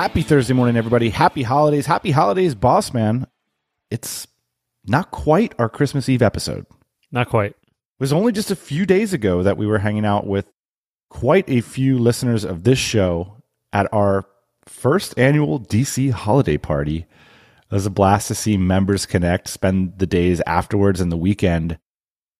Happy Thursday morning, everybody. Happy holidays. Happy holidays, boss man. It's not quite our Christmas Eve episode. Not quite. It was only just a few days ago that we were hanging out with quite a few listeners of this show at our first annual DC holiday party. It was a blast to see members connect, spend the days afterwards and the weekend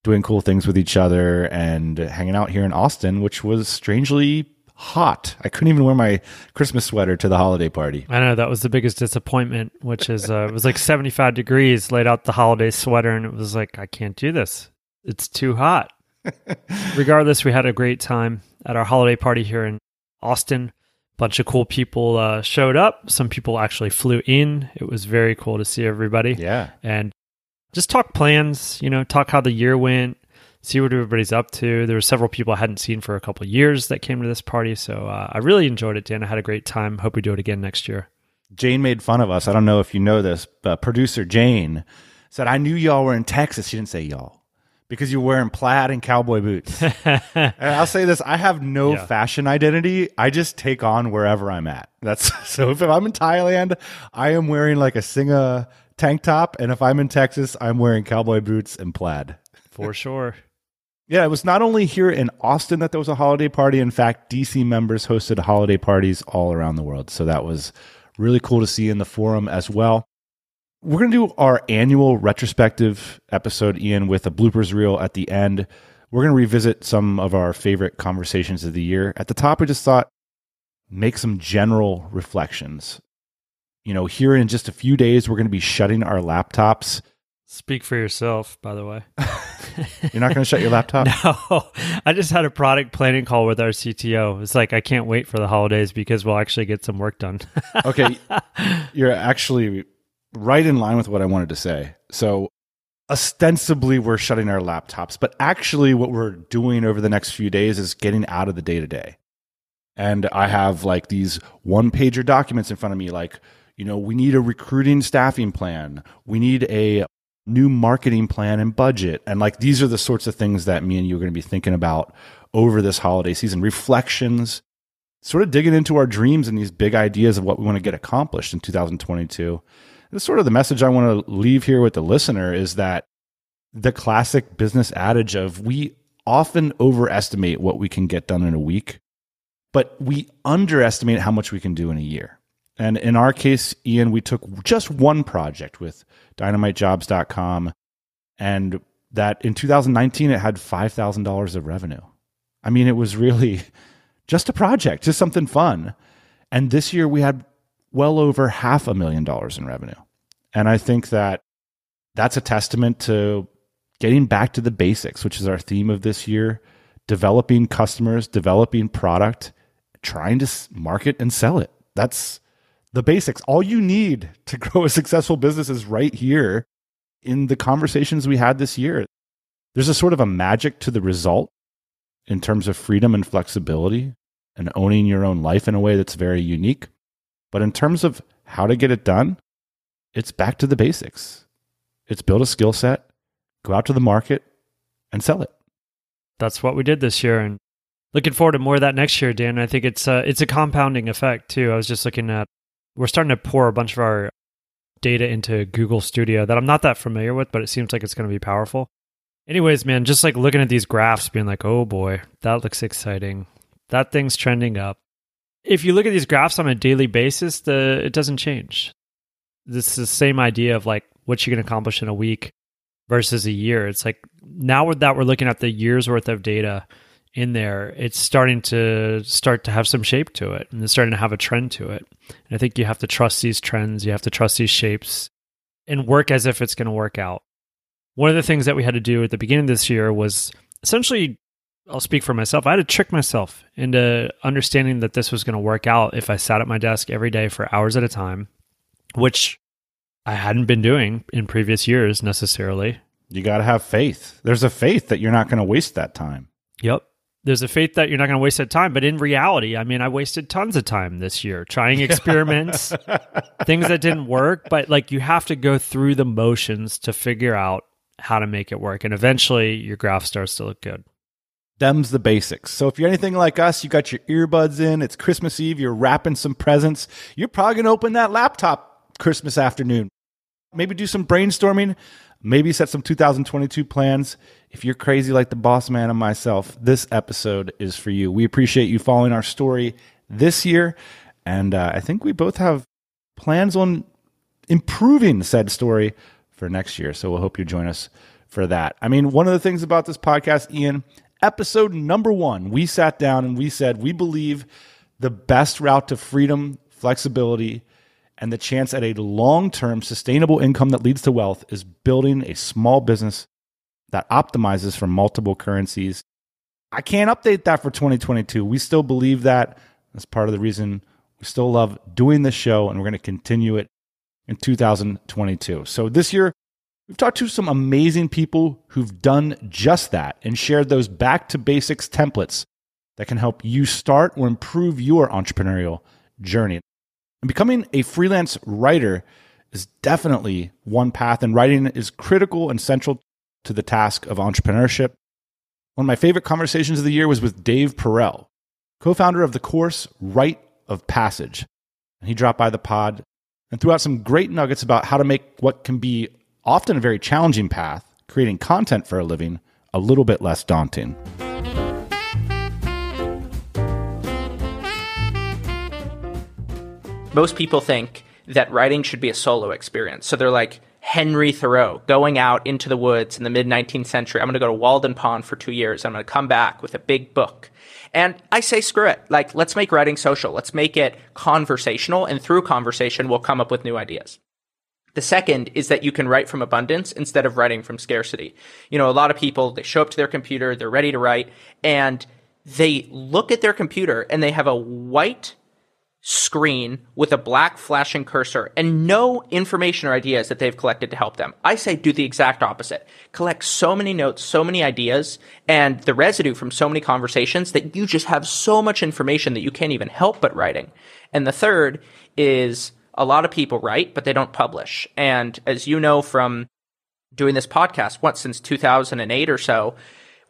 doing cool things with each other and hanging out here in Austin, which was strangely hot. I couldn't even wear my Christmas sweater to the holiday party. I know that was the biggest disappointment, which is uh, it was like 75 degrees, laid out the holiday sweater, and it was like, I can't do this. It's too hot. Regardless, we had a great time at our holiday party here in Austin. A Bunch of cool people uh, showed up. Some people actually flew in. It was very cool to see everybody. Yeah. And just talk plans, you know, talk how the year went, see what everybody's up to. There were several people I hadn't seen for a couple of years that came to this party, so uh, I really enjoyed it. Dan, I had a great time. Hope we do it again next year. Jane made fun of us. I don't know if you know this, but producer Jane said, I knew y'all were in Texas. She didn't say y'all because you're wearing plaid and cowboy boots. and I'll say this I have no Yeah. fashion identity. I just take on wherever I'm at. That's so if I'm in Thailand, I am wearing like a Singha tank top. And if I'm in Texas, I'm wearing cowboy boots and plaid. For sure. Yeah, it was not only here in Austin that there was a holiday party. In fact, DC members hosted holiday parties all around the world. So that was really cool to see in the forum as well. We're going to do our annual retrospective episode, Ian, with a bloopers reel at the end. We're going to revisit some of our favorite conversations of the year. At the top, we just thought make some general reflections. You know, here in just a few days, we're going to be shutting our laptops. Speak for yourself, by the way. You're not going to shut your laptop? No, I just had a product planning call with our CTO. It's like I can't wait for the holidays because we'll actually get some work done. okay, you're actually right in line with what I wanted to say. So, ostensibly, we're shutting our laptops, but actually, what we're doing over the next few days is getting out of the day to day. And I have like these one pager documents in front of me, like, you know, we need a recruiting staffing plan, we need a new marketing plan and budget. And like, these are the sorts of things that me and you are going to be thinking about over this holiday season reflections sort of digging into our dreams and these big ideas of what we want to get accomplished in 2022. This sort of the message I want to leave here with the listener is that the classic business adage of we often overestimate what we can get done in a week, but we underestimate how much we can do in a year. And in our case, Ian, we took just one project with dynamitejobs.com and that in 2019 it had $5,000 of revenue. I mean, it was really just a project, just something fun. And this year we had well over half a million dollars in revenue. And I think that that's a testament to getting back to the basics, which is our theme of this year developing customers, developing product, trying to market and sell it. That's the basics. All you need to grow a successful business is right here in the conversations we had this year. There's a sort of a magic to the result in terms of freedom and flexibility and owning your own life in a way that's very unique. But in terms of how to get it done, it's back to the basics. It's build a skill set, go out to the market, and sell it. That's what we did this year, and looking forward to more of that next year, Dan. I think it's uh, it's a compounding effect too. I was just looking at we're starting to pour a bunch of our data into Google Studio that I'm not that familiar with, but it seems like it's going to be powerful. Anyways, man, just like looking at these graphs, being like, oh boy, that looks exciting. That thing's trending up. If you look at these graphs on a daily basis, the it doesn't change. This is the same idea of like what you can accomplish in a week versus a year. It's like now that we're looking at the year's worth of data in there, it's starting to start to have some shape to it and it's starting to have a trend to it. And I think you have to trust these trends, you have to trust these shapes and work as if it's going to work out. One of the things that we had to do at the beginning of this year was essentially I'll speak for myself. I had to trick myself into understanding that this was going to work out if I sat at my desk every day for hours at a time, which I hadn't been doing in previous years necessarily. You got to have faith. There's a faith that you're not going to waste that time. Yep. There's a faith that you're not going to waste that time. But in reality, I mean, I wasted tons of time this year trying experiments, things that didn't work. But like you have to go through the motions to figure out how to make it work. And eventually your graph starts to look good. Them's the basics. So if you're anything like us, you got your earbuds in, it's Christmas Eve, you're wrapping some presents, you're probably going to open that laptop Christmas afternoon. Maybe do some brainstorming, maybe set some 2022 plans. If you're crazy like the boss man and myself, this episode is for you. We appreciate you following our story this year. And uh, I think we both have plans on improving said story for next year. So we'll hope you join us for that. I mean, one of the things about this podcast, Ian, episode number one, we sat down and we said we believe the best route to freedom, flexibility, and the chance at a long term sustainable income that leads to wealth is building a small business that optimizes for multiple currencies. I can't update that for 2022. We still believe that. That's part of the reason we still love doing this show, and we're going to continue it in 2022. So this year, We've talked to some amazing people who've done just that and shared those back to basics templates that can help you start or improve your entrepreneurial journey. And becoming a freelance writer is definitely one path, and writing is critical and central to the task of entrepreneurship. One of my favorite conversations of the year was with Dave Perell, co founder of the course Write of Passage. And he dropped by the pod and threw out some great nuggets about how to make what can be often a very challenging path, creating content for a living, a little bit less daunting. Most people think that writing should be a solo experience. So they're like Henry Thoreau going out into the woods in the mid 19th century. I'm going to go to Walden Pond for two years. I'm going to come back with a big book. And I say, screw it. Like, let's make writing social. Let's make it conversational. And through conversation, we'll come up with new ideas. The second is that you can write from abundance instead of writing from scarcity. You know, a lot of people, they show up to their computer, they're ready to write, and they look at their computer and they have a white screen with a black flashing cursor and no information or ideas that they've collected to help them. I say do the exact opposite. Collect so many notes, so many ideas, and the residue from so many conversations that you just have so much information that you can't even help but writing. And the third is a lot of people write, but they don't publish. And as you know from doing this podcast, what, since 2008 or so,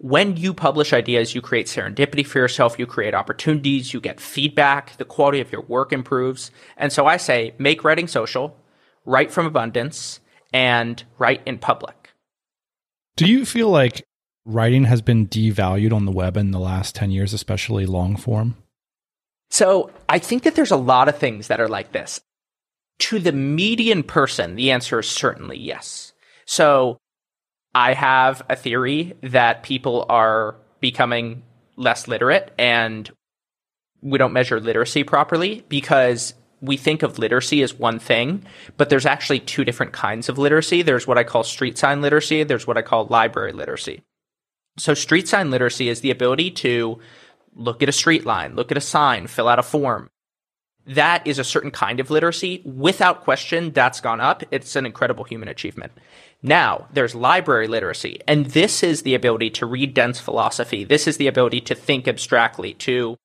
when you publish ideas, you create serendipity for yourself, you create opportunities, you get feedback, the quality of your work improves. And so I say make writing social, write from abundance, and write in public. Do you feel like writing has been devalued on the web in the last 10 years, especially long form? So I think that there's a lot of things that are like this. To the median person, the answer is certainly yes. So I have a theory that people are becoming less literate and we don't measure literacy properly because we think of literacy as one thing, but there's actually two different kinds of literacy. There's what I call street sign literacy, there's what I call library literacy. So, street sign literacy is the ability to look at a street line, look at a sign, fill out a form, that is a certain kind of literacy. Without question, that's gone up. It's an incredible human achievement. Now, there's library literacy, and this is the ability to read dense philosophy. This is the ability to think abstractly, to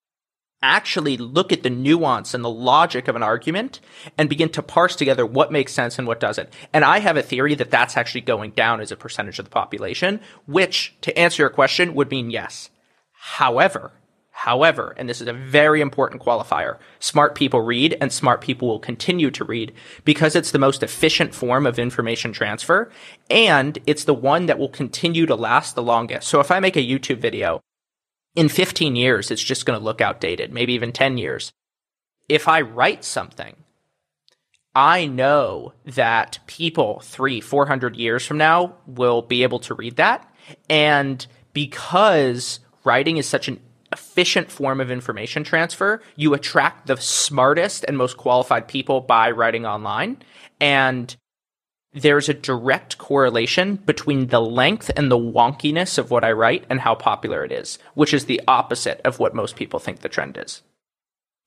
actually look at the nuance and the logic of an argument and begin to parse together what makes sense and what doesn't. And I have a theory that that's actually going down as a percentage of the population, which, to answer your question, would mean yes. However, However, and this is a very important qualifier, smart people read and smart people will continue to read because it's the most efficient form of information transfer and it's the one that will continue to last the longest. So if I make a YouTube video, in 15 years, it's just going to look outdated, maybe even 10 years. If I write something, I know that people three, 400 years from now will be able to read that. And because writing is such an efficient form of information transfer. You attract the smartest and most qualified people by writing online. And there's a direct correlation between the length and the wonkiness of what I write and how popular it is, which is the opposite of what most people think the trend is.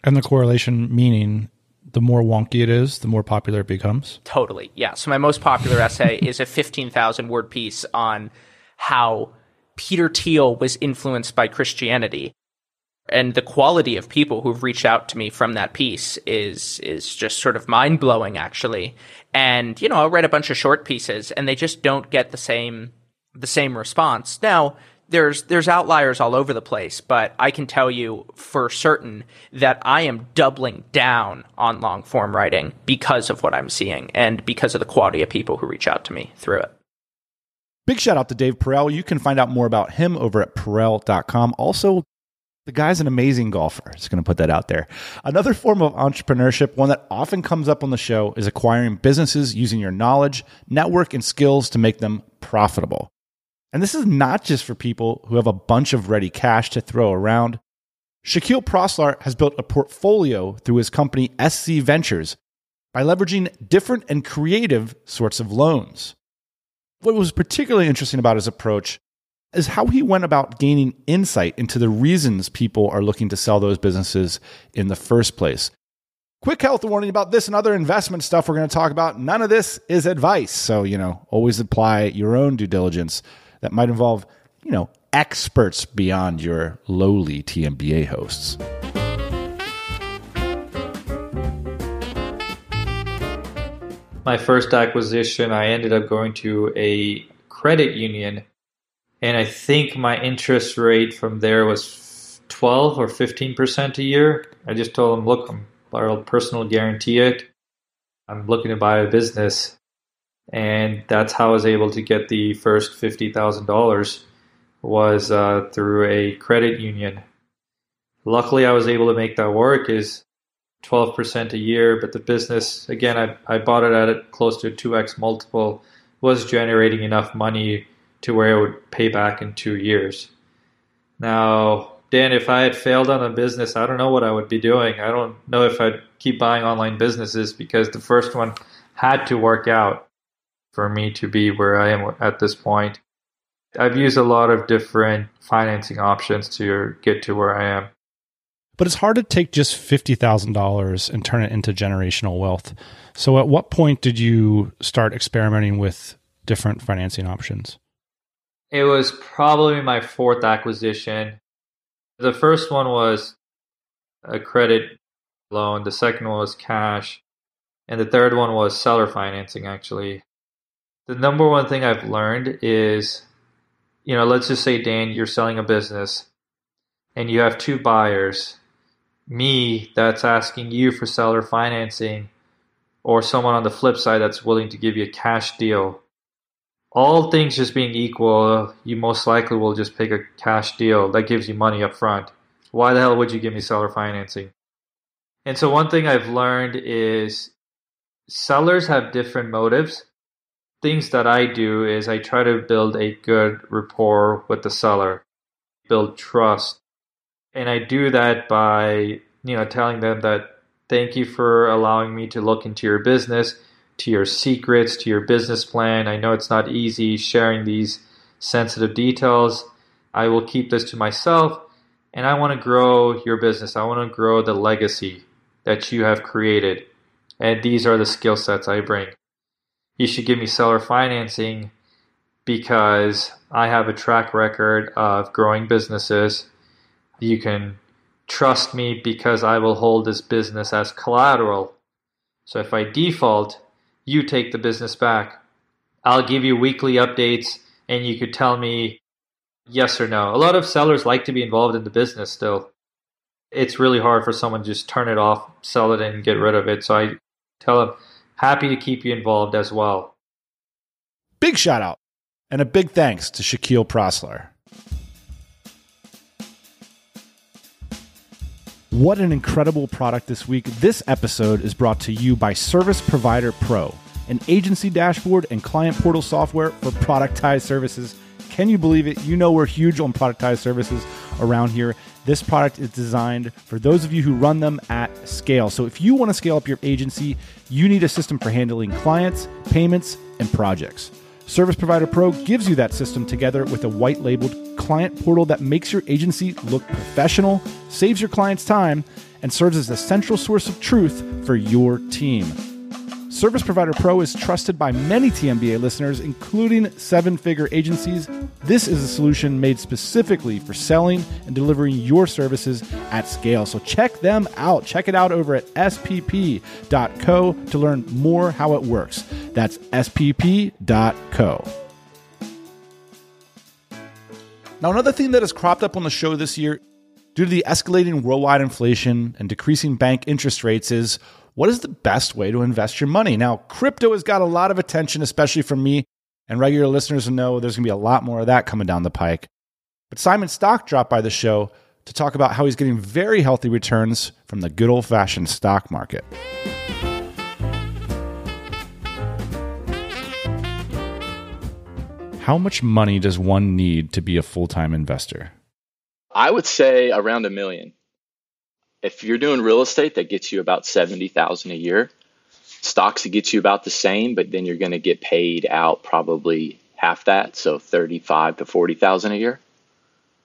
And the correlation meaning the more wonky it is, the more popular it becomes. Totally. Yeah. So my most popular essay is a 15,000 word piece on how Peter Thiel was influenced by Christianity. And the quality of people who've reached out to me from that piece is is just sort of mind blowing, actually. And you know, I'll write a bunch of short pieces, and they just don't get the same the same response. Now, there's there's outliers all over the place, but I can tell you for certain that I am doubling down on long form writing because of what I'm seeing and because of the quality of people who reach out to me through it. Big shout out to Dave Perell. You can find out more about him over at Perell.com. Also, the guy's an amazing golfer. Just going to put that out there. Another form of entrepreneurship, one that often comes up on the show, is acquiring businesses using your knowledge, network, and skills to make them profitable. And this is not just for people who have a bunch of ready cash to throw around. Shaquille Proslar has built a portfolio through his company SC Ventures by leveraging different and creative sorts of loans. What was particularly interesting about his approach is how he went about gaining insight into the reasons people are looking to sell those businesses in the first place. Quick health warning about this and other investment stuff we're going to talk about. None of this is advice. So, you know, always apply your own due diligence that might involve, you know, experts beyond your lowly TMBA hosts. My first acquisition, I ended up going to a credit union, and I think my interest rate from there was 12 or 15% a year. I just told them, look, I'll personal guarantee it. I'm looking to buy a business and that's how I was able to get the first fifty thousand dollars was uh, through a credit union. Luckily, I was able to make that work. Is twelve percent a year, but the business again, I I bought it at close to a two x multiple, was generating enough money to where it would pay back in two years. Now, Dan, if I had failed on a business, I don't know what I would be doing. I don't know if I'd keep buying online businesses because the first one had to work out for me to be where I am at this point. I've used a lot of different financing options to get to where I am. But it's hard to take just $50,000 and turn it into generational wealth. So, at what point did you start experimenting with different financing options? It was probably my fourth acquisition. The first one was a credit loan, the second one was cash, and the third one was seller financing, actually the number one thing I've learned is, you know, let's just say, Dan, you're selling a business and you have two buyers. Me, that's asking you for seller financing, or someone on the flip side that's willing to give you a cash deal. All things just being equal, you most likely will just pick a cash deal that gives you money up front. Why the hell would you give me seller financing? And so, one thing I've learned is sellers have different motives things that I do is I try to build a good rapport with the seller, build trust. And I do that by, you know, telling them that thank you for allowing me to look into your business, to your secrets, to your business plan. I know it's not easy sharing these sensitive details. I will keep this to myself and I want to grow your business. I want to grow the legacy that you have created. And these are the skill sets I bring you should give me seller financing because I have a track record of growing businesses. You can trust me because I will hold this business as collateral. So if I default, you take the business back. I'll give you weekly updates and you could tell me yes or no. A lot of sellers like to be involved in the business still. It's really hard for someone to just turn it off, sell it, and get rid of it. So I tell them, happy to keep you involved as well. Big shout out and a big thanks to Shaquille Proslar. What an incredible product this week. This episode is brought to you by Service Provider Pro, an agency dashboard and client portal software for productized services. Can you believe it? You know we're huge on productized services. around here. This product is designed for those of you who run them at scale. So if you want to scale up your agency, you need a system for handling clients, payments, and projects. Service Provider Pro gives you that system together with a white labeled client portal that makes your agency look professional, saves your clients time, and serves as the central source of truth for your team. Service Provider Pro is trusted by many TMBA listeners, including seven figure agencies. This is a solution made specifically for selling and delivering your services at scale. So check them out. Check it out over at spp.co to learn more how it works. That's spp.co. Now, another thing that has cropped up on the show this year due to the escalating worldwide inflation and decreasing bank interest rates is what is the best way to invest your money? Now, crypto has got a lot of attention, especially from me and regular listeners know there's going to be a lot more of that coming down the pike. But Simon Stock dropped by the show to talk about how he's getting very healthy returns from the good old fashioned stock market. How much money does one need to be a full time investor? I would say around a million if you're doing real estate, that gets you about seventy thousand a year. Stocks it gets you about the same, but then you're going to get paid out probably half that, so thirty-five to forty thousand a year.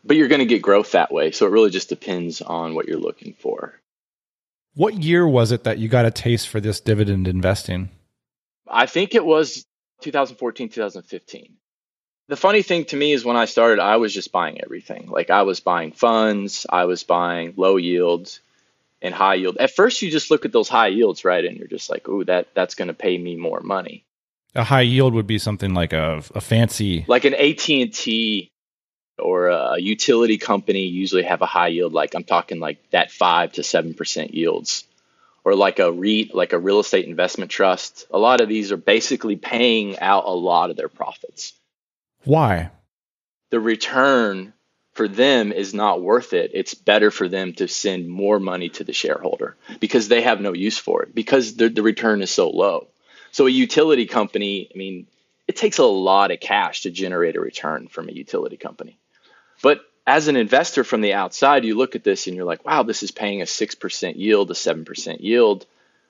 But you're going to get growth that way, so it really just depends on what you're looking for. What year was it that you got a taste for this dividend investing? I think it was 2014, 2015. The funny thing to me is when I started, I was just buying everything. Like I was buying funds, I was buying low yields and high yield. At first, you just look at those high yields, right, and you're just like, "Ooh, that that's going to pay me more money." A high yield would be something like a, a fancy, like an AT and T or a utility company. Usually have a high yield, like I'm talking like that five to seven percent yields, or like a REIT, like a real estate investment trust. A lot of these are basically paying out a lot of their profits. Why? The return for them is not worth it. It's better for them to send more money to the shareholder because they have no use for it because the, the return is so low. So a utility company, I mean, it takes a lot of cash to generate a return from a utility company. But as an investor from the outside, you look at this and you're like, wow, this is paying a 6% yield, a 7% yield.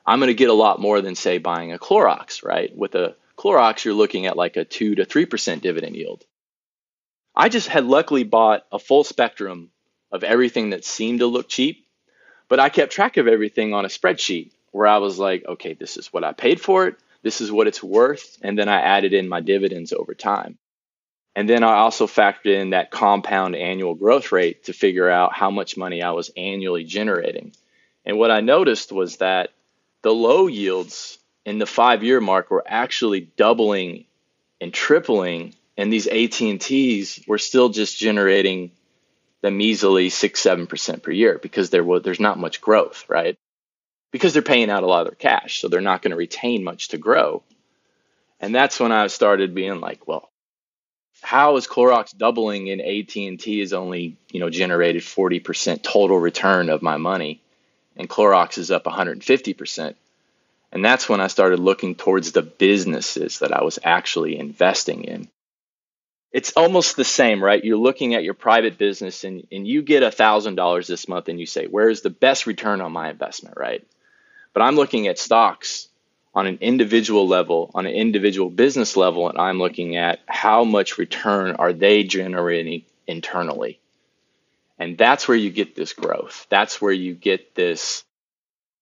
I'm going to get a lot more than, say, buying a Clorox, right? With a Clorox, you're looking at like a 2 to 3% dividend yield. I just had luckily bought a full spectrum of everything that seemed to look cheap, but I kept track of everything on a spreadsheet where I was like, okay, this is what I paid for it, this is what it's worth, and then I added in my dividends over time. And then I also factored in that compound annual growth rate to figure out how much money I was annually generating. And what I noticed was that the low yields in the five year mark were actually doubling and tripling and these AT&Ts were still just generating the measly 6 7% per year because there was there's not much growth, right? Because they're paying out a lot of their cash, so they're not going to retain much to grow. And that's when I started being like, well, how is Clorox doubling and AT&T is only, you know, generated 40% total return of my money and Clorox is up 150%? And that's when I started looking towards the businesses that I was actually investing in. It's almost the same, right? You're looking at your private business and, and you get $1,000 this month and you say, where is the best return on my investment, right? But I'm looking at stocks on an individual level, on an individual business level, and I'm looking at how much return are they generating internally. And that's where you get this growth. That's where you get this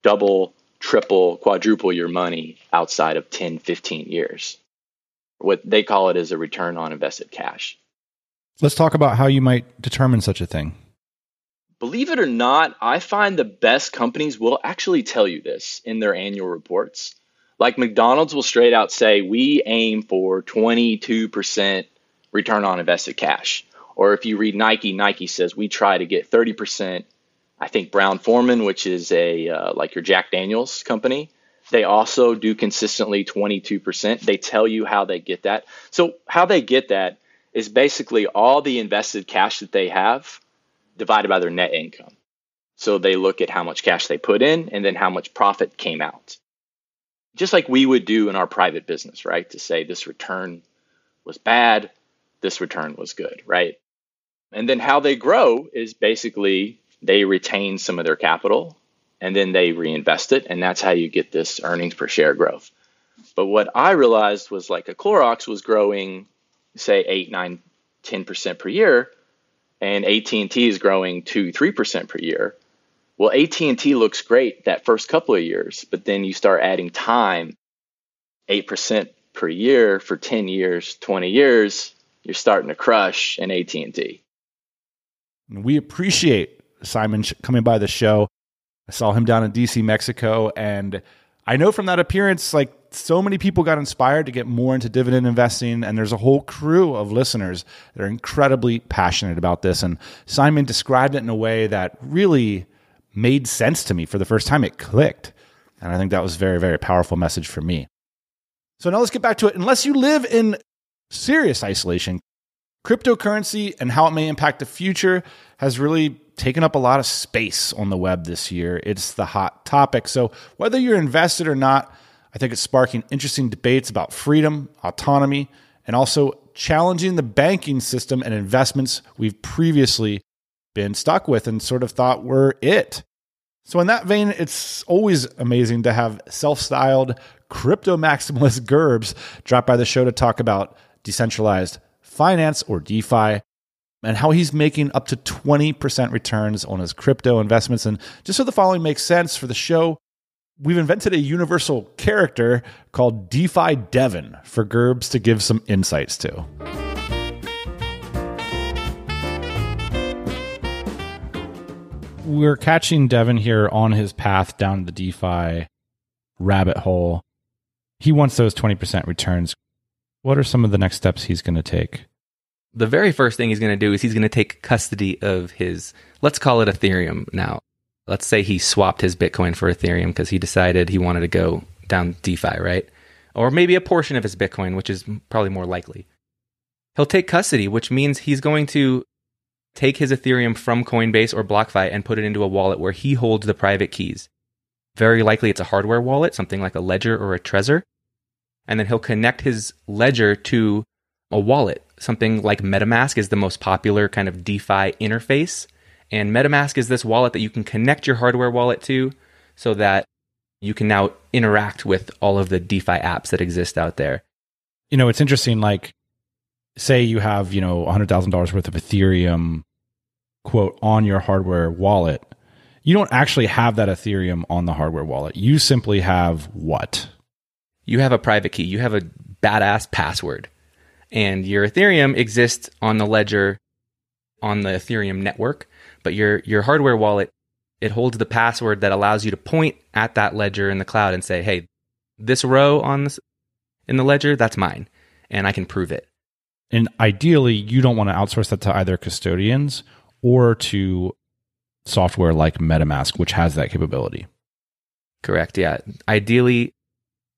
double triple, quadruple your money outside of 10, 15 years. What they call it is a return on invested cash. Let's talk about how you might determine such a thing. Believe it or not, I find the best companies will actually tell you this in their annual reports. Like McDonald's will straight out say, we aim for 22% return on invested cash. Or if you read Nike, Nike says we try to get 30% I think Brown Forman, which is a uh, like your Jack Daniels company, they also do consistently 22%. They tell you how they get that. So how they get that is basically all the invested cash that they have divided by their net income. So they look at how much cash they put in and then how much profit came out. Just like we would do in our private business, right? To say this return was bad, this return was good, right? And then how they grow is basically they retain some of their capital and then they reinvest it. And that's how you get this earnings per share growth. But what I realized was like a Clorox was growing, say, 8, 9, 10% per year, and AT&T is growing 2, 3% per year. Well, AT&T looks great that first couple of years, but then you start adding time, 8% per year for 10 years, 20 years, you're starting to crush an AT&T. We appreciate Simon coming by the show. I saw him down in DC, Mexico, and I know from that appearance, like so many people got inspired to get more into dividend investing, and there's a whole crew of listeners that are incredibly passionate about this. And Simon described it in a way that really made sense to me for the first time. It clicked. And I think that was very, very powerful message for me. So now let's get back to it. Unless you live in serious isolation, cryptocurrency and how it may impact the future has really taken up a lot of space on the web this year. It's the hot topic. So whether you're invested or not, I think it's sparking interesting debates about freedom, autonomy, and also challenging the banking system and investments we've previously been stuck with and sort of thought were it. So, in that vein, it's always amazing to have self styled crypto maximalist Gerbs drop by the show to talk about decentralized finance or DeFi and how he's making up to 20% returns on his crypto investments. And just so the following makes sense for the show, we've invented a universal character called DeFi Devin for Gerbs to give some insights to. We're catching Devin here on his path down the DeFi rabbit hole. He wants those 20% returns. What are some of the next steps he's going to take? The very first thing he's going to do is he's going to take custody of his, let's call it Ethereum now let's say he swapped his Bitcoin for Ethereum because he decided he wanted to go down DeFi, right? Or maybe a portion of his Bitcoin, which is probably more likely. He'll take custody, which means he's going to take his Ethereum from Coinbase or BlockFi and put it into a wallet where he holds the private keys. Very likely it's a hardware wallet, something like a Ledger or a Trezor. And then he'll connect his Ledger to a wallet. Something like MetaMask is the most popular kind of DeFi interface. And MetaMask is this wallet that you can connect your hardware wallet to so that you can now interact with all of the DeFi apps that exist out there. You know, it's interesting. Like, say you have, you know, $100,000 worth of Ethereum, quote, on your hardware wallet. You don't actually have that Ethereum on the hardware wallet. You simply have what? You have a private key. You have a badass password. And your Ethereum exists on the ledger on the Ethereum network but your your hardware wallet it holds the password that allows you to point at that ledger in the cloud and say, "Hey, this row on this in the ledger, that's mine." And I can prove it. And ideally, you don't want to outsource that to either custodians or to software like MetaMask, which has that capability. Correct. Yeah. Ideally,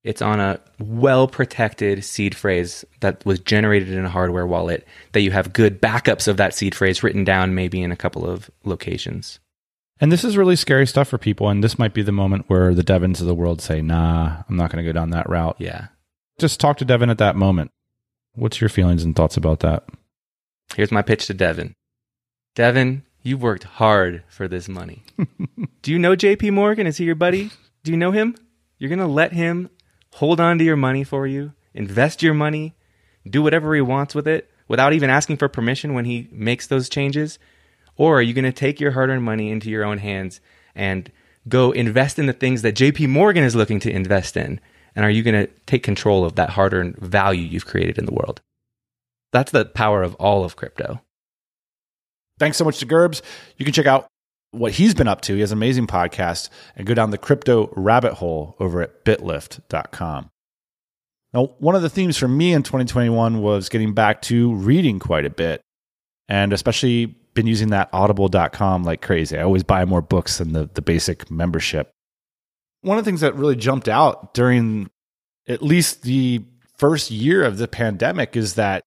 it's on a well protected seed phrase that was generated in a hardware wallet that you have good backups of that seed phrase written down maybe in a couple of locations. And this is really scary stuff for people. And this might be the moment where the Devins of the world say, nah, I'm not going to go down that route. Yeah. Just talk to Devin at that moment. What's your feelings and thoughts about that? Here's my pitch to Devin. Devin, you've worked hard for this money. Do you know JP Morgan? Is he your buddy? Do you know him? You're going to let him hold on to your money for you, invest your money, do whatever he wants with it without even asking for permission when he makes those changes? Or are you going to take your hard earned money into your own hands and go invest in the things that JP Morgan is looking to invest in? And are you going to take control of that hard earned value you've created in the world? That's the power of all of crypto. Thanks so much to Gerbs. You can check out what he's been up to. He has an amazing podcast and go down the crypto rabbit hole over at bitlift.com. Now, one of the themes for me in 2021 was getting back to reading quite a bit and especially been using that audible.com like crazy. I always buy more books than the, the basic membership. One of the things that really jumped out during at least the first year of the pandemic is that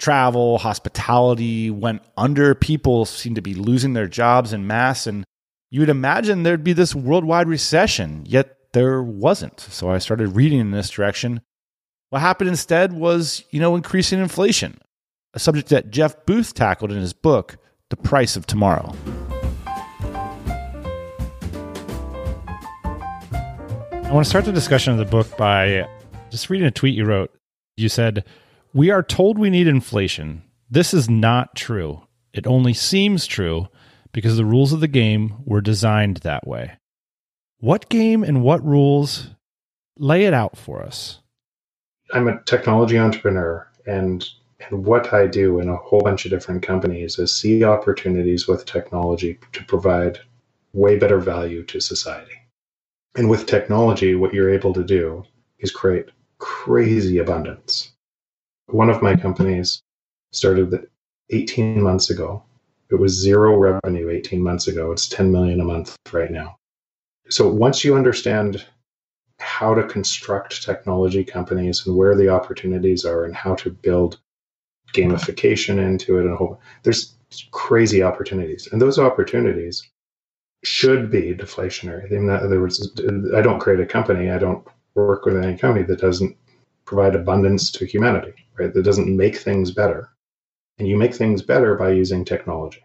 travel, hospitality went under. People seem to be losing their jobs in mass. And you would imagine there'd be this worldwide recession, yet there wasn't. So I started reading in this direction. What happened instead was, you know, increasing inflation. a subject that Jeff Booth tackled in his book, The Price of Tomorrow. I want to start the discussion of the book by just reading a tweet you wrote. You said, We are told we need inflation. This is not true. It only seems true because the rules of the game were designed that way. What game and what rules? Lay it out for us. I'm a technology entrepreneur, and and what I do in a whole bunch of different companies is see opportunities with technology to provide way better value to society. And with technology, what you're able to do is create crazy abundance. One of my companies started 18 months ago. It was zero revenue 18 months ago. It's 10 million a month right now. So once you understand how to construct technology companies and where the opportunities are and how to build gamification into it and a whole there's crazy opportunities. And those opportunities should be deflationary. In other words, I don't create a company, I don't work with any company that doesn't provide abundance to humanity, right? That doesn't make things better. And you make things better by using technology.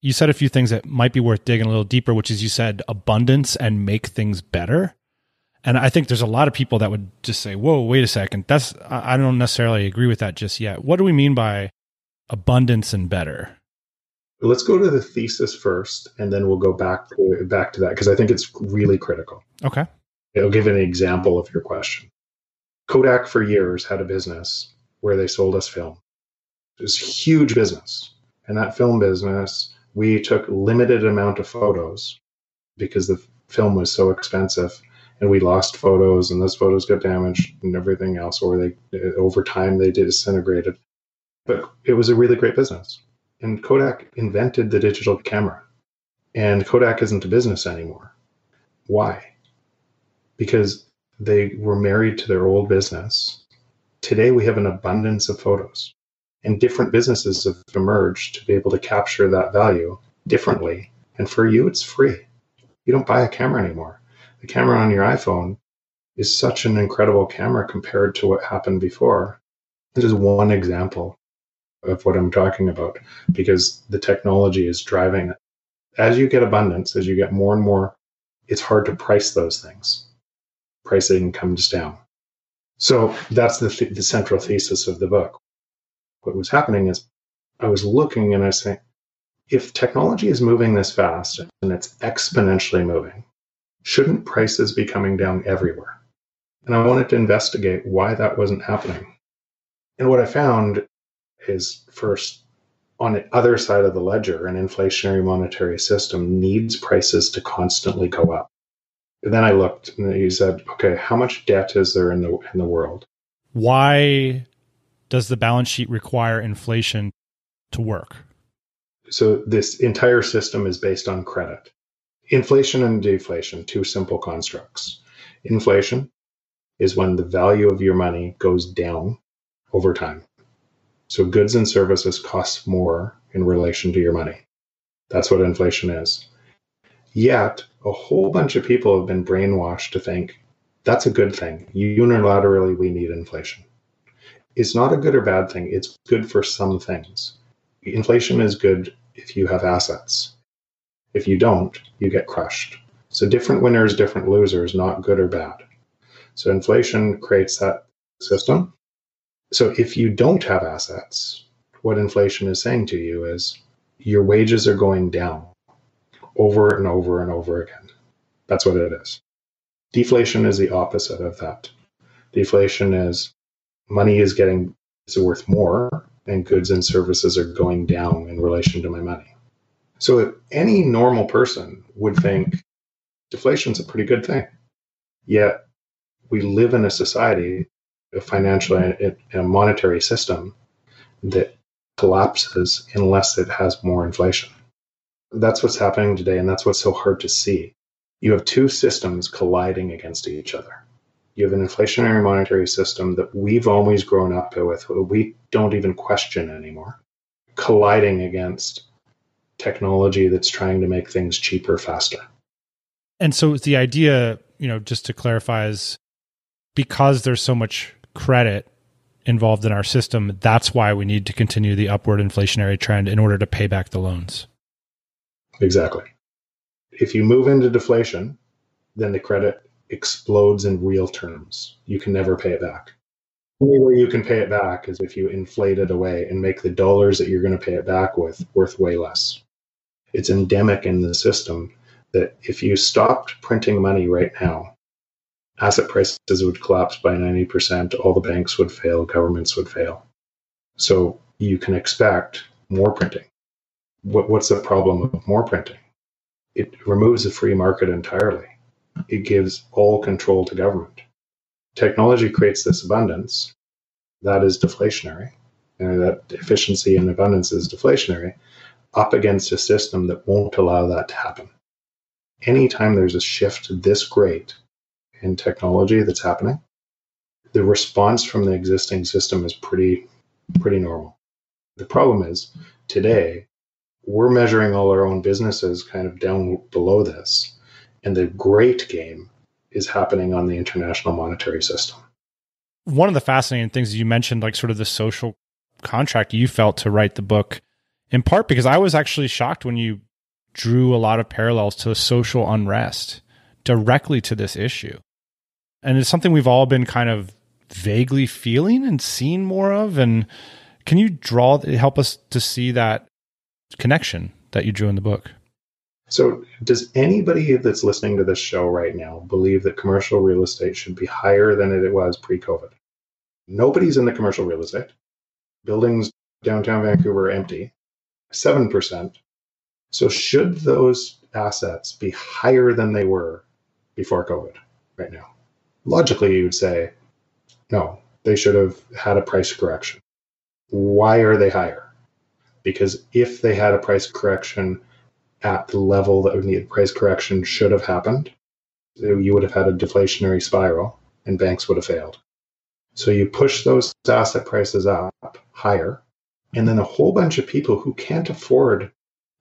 You said a few things that might be worth digging a little deeper, which is you said abundance and make things better. And I think there's a lot of people that would just say, whoa, wait a second. That's, I don't necessarily agree with that just yet. What do we mean by abundance and better? let's go to the thesis first, and then we'll go back to, back to that because I think it's really critical. Okay. I'll give an example of your question. Kodak for years had a business where they sold us film. It was huge business. And that film business, we took limited amount of photos because the film was so expensive and we lost photos and those photos got damaged and everything else or they over time they disintegrated. But it was a really great business. And Kodak invented the digital camera. And Kodak isn't a business anymore. Why? Because they were married to their old business. Today we have an abundance of photos. And different businesses have emerged to be able to capture that value differently. And for you, it's free. You don't buy a camera anymore. The camera on your iPhone is such an incredible camera compared to what happened before. This is one example of what I'm talking about because the technology is driving it. As you get abundance, as you get more and more, it's hard to price those things. Pricing comes down. So that's the, th- the central thesis of the book. What was happening is I was looking and I was saying, if technology is moving this fast and it's exponentially moving, shouldn't prices be coming down everywhere? And I wanted to investigate why that wasn't happening. And what I found is first on the other side of the ledger, an inflationary monetary system needs prices to constantly go up. And then I looked and he said, okay, how much debt is there in the in the world? Why does the balance sheet require inflation to work? So this entire system is based on credit. Inflation and deflation, two simple constructs. Inflation is when the value of your money goes down over time. So goods and services cost more in relation to your money. That's what inflation is. Yet, a whole bunch of people have been brainwashed to think that's a good thing. Unilaterally, we need inflation. It's not a good or bad thing, it's good for some things. Inflation is good if you have assets. If you don't, you get crushed. So, different winners, different losers, not good or bad. So, inflation creates that system. So if you don't have assets, what inflation is saying to you is your wages are going down over and over and over again. That's what it is. Deflation is the opposite of that. Deflation is money is getting is worth more and goods and services are going down in relation to my money. So any normal person would think deflation is a pretty good thing. Yet we live in a society a financial and a monetary system that collapses unless it has more inflation. That's what's happening today, and that's what's so hard to see. You have two systems colliding against each other. You have an inflationary monetary system that we've always grown up with, we don't even question anymore, colliding against technology that's trying to make things cheaper, faster. And so the idea, you know, just to clarify, is because there's so much credit involved in our system. That's why we need to continue the upward inflationary trend in order to pay back the loans. Exactly. If you move into deflation, then the credit explodes in real terms. You can never pay it back. The only way you can pay it back is if you inflate it away and make the dollars that you're going to pay it back with worth way less. It's endemic in the system that if you stopped printing money right now, asset prices would collapse by 90%, all the banks would fail, governments would fail. So you can expect more printing. What, what's the problem of more printing? It removes the free market entirely. It gives all control to government. Technology creates this abundance. That is deflationary. And that efficiency and abundance is deflationary up against a system that won't allow that to happen. Anytime there's a shift this great in technology that's happening, the response from the existing system is pretty pretty normal. The problem is today we're measuring all our own businesses kind of down below this. And the great game is happening on the international monetary system. One of the fascinating things you mentioned, like sort of the social contract you felt to write the book, in part because I was actually shocked when you drew a lot of parallels to social unrest directly to this issue. And it's something we've all been kind of vaguely feeling and seen more of. And can you draw, help us to see that connection that you drew in the book? So, does anybody that's listening to this show right now believe that commercial real estate should be higher than it was pre COVID? Nobody's in the commercial real estate. Buildings downtown Vancouver are empty, 7%. So, should those assets be higher than they were before COVID right now? Logically, you would say, no, they should have had a price correction. Why are they higher? Because if they had a price correction at the level that would need price correction should have happened, you would have had a deflationary spiral and banks would have failed. So you push those asset prices up higher, and then a whole bunch of people who can't afford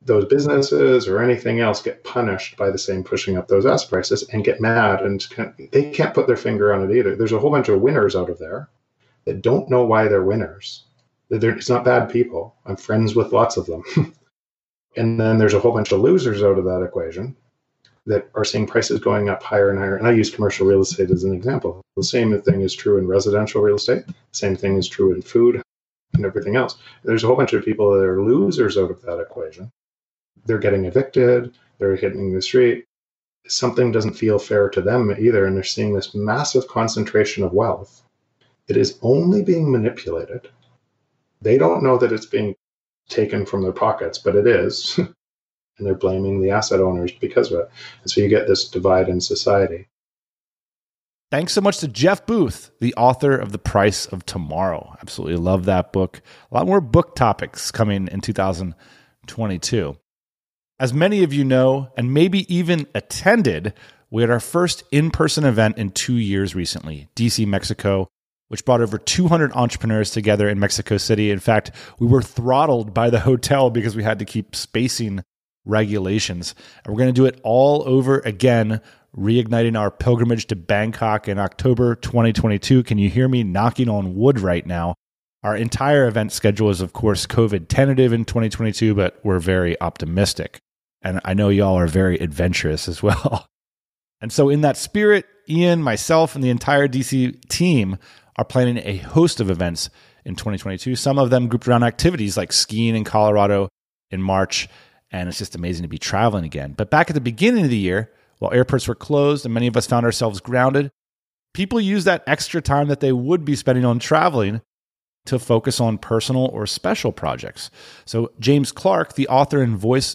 those businesses or anything else get punished by the same pushing up those asset prices and get mad and they can't put their finger on it either. There's a whole bunch of winners out of there that don't know why they're winners. They're, it's not bad people. I'm friends with lots of them. And then there's a whole bunch of losers out of that equation that are seeing prices going up higher and higher. And I use commercial real estate as an example. The same thing is true in residential real estate. Same thing is true in food and everything else. There's a whole bunch of people that are losers out of that equation. They're getting evicted, they're hitting the street. Something doesn't feel fair to them either. And they're seeing this massive concentration of wealth. It is only being manipulated. They don't know that it's being taken from their pockets, but it is. and they're blaming the asset owners because of it. And so you get this divide in society. Thanks so much to Jeff Booth, the author of The Price of Tomorrow. Absolutely love that book. A lot more book topics coming in 2022. As many of you know, and maybe even attended, we had our first in person event in two years recently, DC, Mexico, which brought over 200 entrepreneurs together in Mexico City. In fact, we were throttled by the hotel because we had to keep spacing regulations. And we're going to do it all over again, reigniting our pilgrimage to Bangkok in October 2022. Can you hear me knocking on wood right now? Our entire event schedule is, of course, COVID tentative in 2022, but we're very optimistic. And I know y'all are very adventurous as well. And so, in that spirit, Ian, myself, and the entire DC team are planning a host of events in 2022. Some of them grouped around activities like skiing in Colorado in March. And it's just amazing to be traveling again. But back at the beginning of the year, while airports were closed and many of us found ourselves grounded, people used that extra time that they would be spending on traveling to focus on personal or special projects. So, James Clark, the author and voice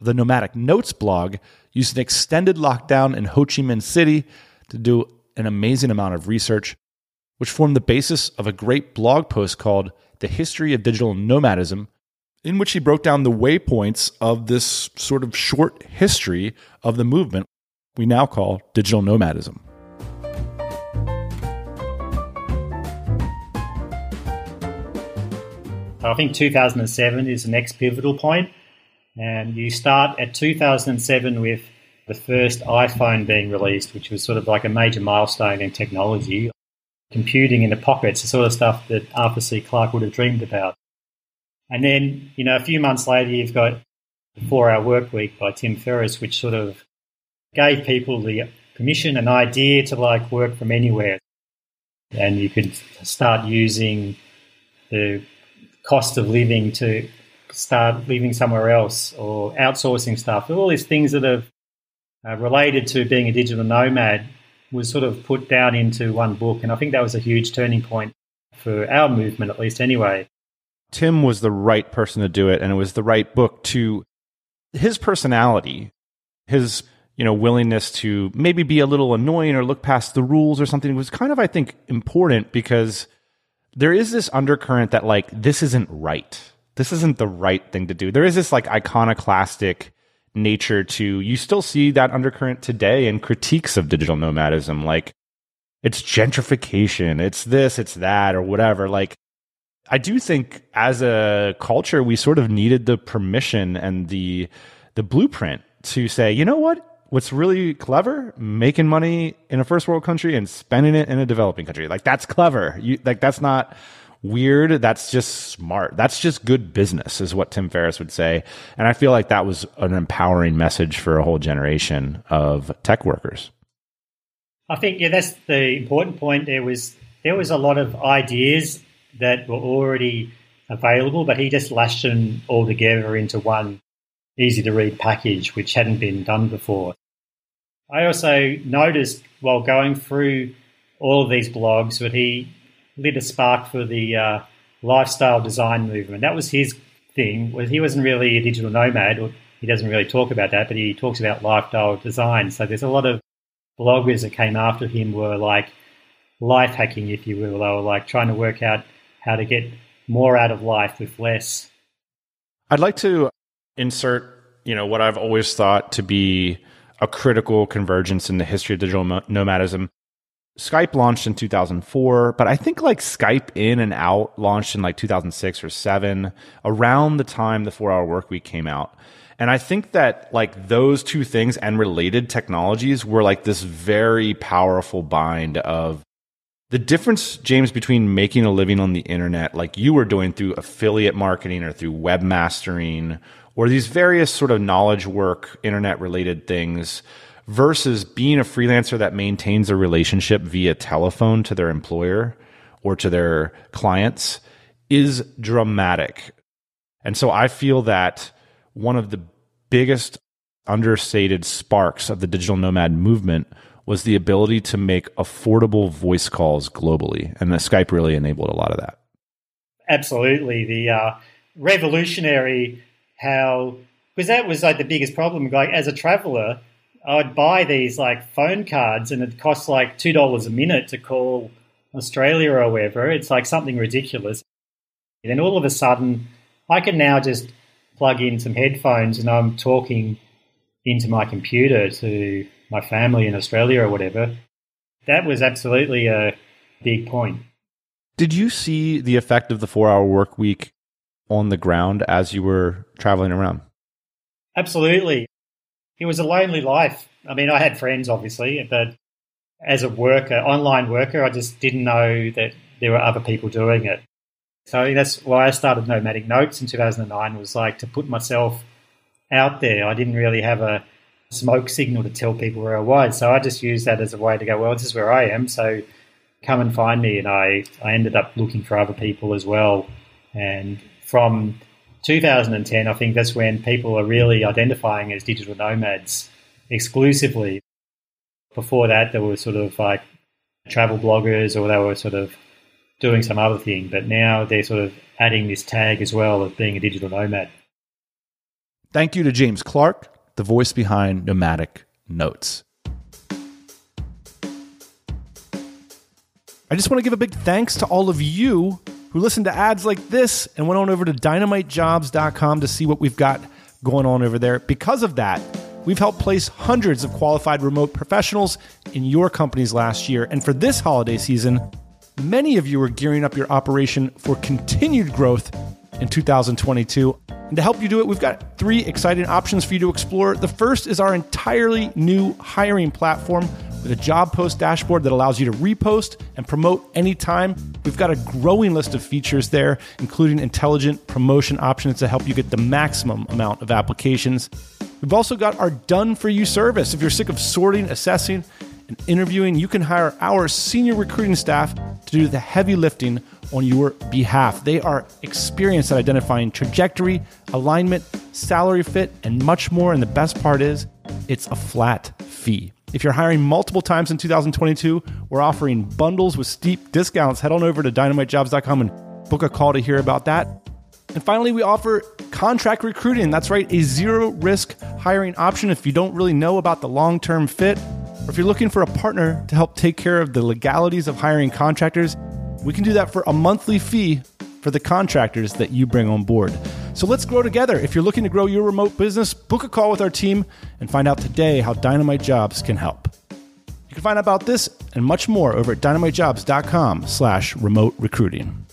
of the Nomadic Notes blog, used an extended lockdown in Ho Chi Minh City to do an amazing amount of research which formed the basis of a great blog post called The History of Digital Nomadism, in which he broke down the waypoints of this sort of short history of the movement we now call digital nomadism. I think 2007 is the next pivotal point, and you start at 2007 with the first iPhone being released, which was sort of like a major milestone in technology. Computing in the pockets, the sort of stuff that Arthur C. Clarke would have dreamed about. And then, you know, a few months later, you've got the Four Hour Work Week by Tim Ferriss, which sort of gave people the permission and idea to like work from anywhere. And you could start using the cost of living to start living somewhere else or outsourcing stuff. All these things that are uh, related to being a digital nomad was sort of put down into one book. And I think that was a huge turning point for our movement, at least anyway. Tim was the right person to do it, and it was the right book to his personality, his you know willingness to maybe be a little annoying or look past the rules or something was kind of I think important because there is this undercurrent that like this isn't right. This isn't the right thing to do. There is this like iconoclastic nature to you still see that undercurrent today in critiques of digital nomadism like it's gentrification, it's this, it's that or whatever. Like I do think as a culture, we sort of needed the permission and the the blueprint to say, you know what? What's really clever? Making money in a first world country and spending it in a developing country. Like that's clever. You like that's not weird. That's just smart. That's just good business, is what Tim Ferriss would say. And I feel like that was an empowering message for a whole generation of tech workers. I think yeah, that's the important point. There was there was a lot of ideas that were already available, but he just lashed them all together into one easy to read package, which hadn't been done before. I also noticed while going through all of these blogs that he lit a spark for the uh, lifestyle design movement. That was his thing. Was He wasn't really a digital nomad, or he doesn't really talk about that, but he talks about lifestyle design. So there's a lot of bloggers that came after him were like life hacking, if you will. They were like trying to work out how to get more out of life with less. I'd like to insert, you know, what I've always thought to be a critical convergence in the history of digital nomadism. Skype launched in 2004, but I think like Skype in and out launched in like 2006 or 7 around the time the 4-hour work week came out. And I think that like those two things and related technologies were like this very powerful bind of the difference, James, between making a living on the internet, like you were doing through affiliate marketing or through webmastering or these various sort of knowledge work, internet related things, versus being a freelancer that maintains a relationship via telephone to their employer or to their clients is dramatic. And so I feel that one of the biggest understated sparks of the digital nomad movement was the ability to make affordable voice calls globally. And the Skype really enabled a lot of that. Absolutely. The uh, revolutionary how, because that was like the biggest problem. Like as a traveler, I'd buy these like phone cards and it costs like $2 a minute to call Australia or wherever. It's like something ridiculous. And then all of a sudden, I can now just plug in some headphones and I'm talking into my computer to my family in Australia or whatever. That was absolutely a big point. Did you see the effect of the four hour work week on the ground as you were traveling around? Absolutely. It was a lonely life. I mean, I had friends, obviously, but as a worker, online worker, I just didn't know that there were other people doing it. So that's why I started Nomadic Notes in 2009 was like to put myself out there. I didn't really have a smoke signal to tell people where I was. So I just used that as a way to go, well, this is where I am. So come and find me. And I, I ended up looking for other people as well. And from 2010, I think that's when people are really identifying as digital nomads exclusively. Before that, there were sort of like travel bloggers or they were sort of doing some other thing. But now they're sort of adding this tag as well of being a digital nomad. Thank you to James Clark the voice behind Nomadic Notes. I just want to give a big thanks to all of you who listened to ads like this and went on over to dynamitejobs.com to see what we've got going on over there. Because of that, we've helped place hundreds of qualified remote professionals in your companies last year. And for this holiday season, many of you are gearing up your operation for continued growth in 2022. And to help you do it, we've got three exciting options for you to explore. The first is our entirely new hiring platform with a job post dashboard that allows you to repost and promote anytime. We've got a growing list of features there, including intelligent promotion options to help you get the maximum amount of applications. We've also got our done for you service. If you're sick of sorting, assessing, and interviewing, you can hire our senior recruiting staff to do the heavy lifting on your behalf. They are experienced at identifying trajectory, alignment, salary fit, and much more. And the best part is, it's a flat fee. If you're hiring multiple times in 2022, we're offering bundles with steep discounts. Head on over to dynamitejobs.com and book a call to hear about that. And finally, we offer contract recruiting. That's right, a zero risk hiring option if you don't really know about the long term fit, or if you're looking for a partner to help take care of the legalities of hiring contractors. We can do that for a monthly fee for the contractors that you bring on board. So let's grow together. If you're looking to grow your remote business, book a call with our team and find out today how Dynamite Jobs can help. You can find out about this and much more over at dynamitejobs.com slash remote recruiting.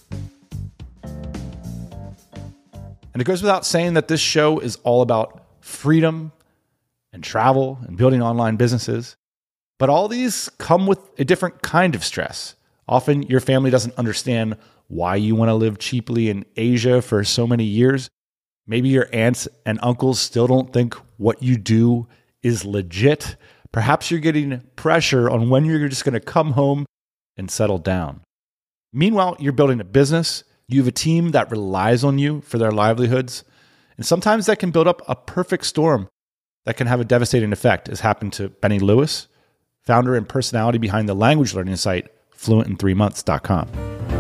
And it goes without saying that this show is all about freedom and travel and building online businesses. But all these come with a different kind of stress. Often your family doesn't understand why you want to live cheaply in Asia for so many years. Maybe your aunts and uncles still don't think what you do is legit. Perhaps you're getting pressure on when you're just going to come home and settle down. Meanwhile, you're building a business you have a team that relies on you for their livelihoods. And sometimes that can build up a perfect storm that can have a devastating effect, as happened to Benny Lewis, founder and personality behind the language learning site fluentin3months.com.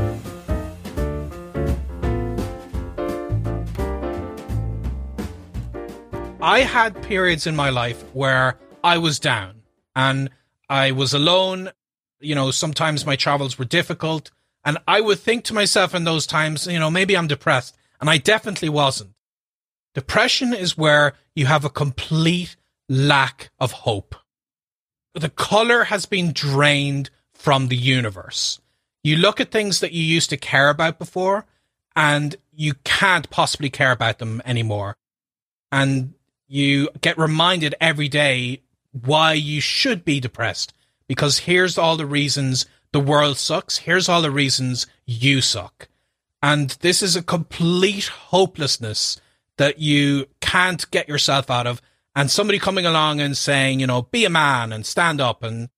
I had periods in my life where I was down and I was alone. You know, sometimes my travels were difficult. And I would think to myself in those times, you know, maybe I'm depressed. And I definitely wasn't. Depression is where you have a complete lack of hope. The color has been drained from the universe. You look at things that you used to care about before and you can't possibly care about them anymore. And you get reminded every day why you should be depressed because here's all the reasons the world sucks. Here's all the reasons you suck. And this is a complete hopelessness that you can't get yourself out of. And somebody coming along and saying, you know, be a man and stand up and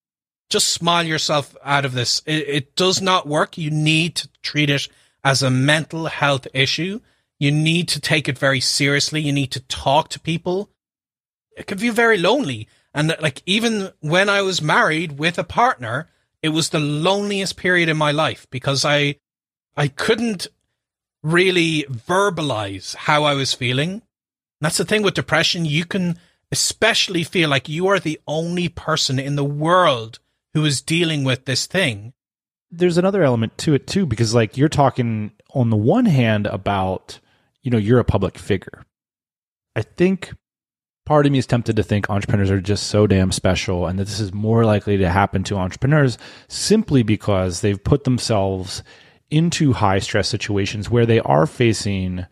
just smile yourself out of this. It, it does not work. You need to treat it as a mental health issue. You need to take it very seriously. You need to talk to people. It can feel very lonely. And like, even when I was married with a partner, it was the loneliest period in my life because I I couldn't really verbalize how I was feeling. And that's the thing with depression. You can especially feel like you are the only person in the world who is dealing with this thing. There's another element to it too, because like you're talking on the one hand about, you know, you're a public figure. I think part of me is tempted to think entrepreneurs are just so damn special and that this is more likely to happen to entrepreneurs simply because they've put themselves into high stress situations where they are facing you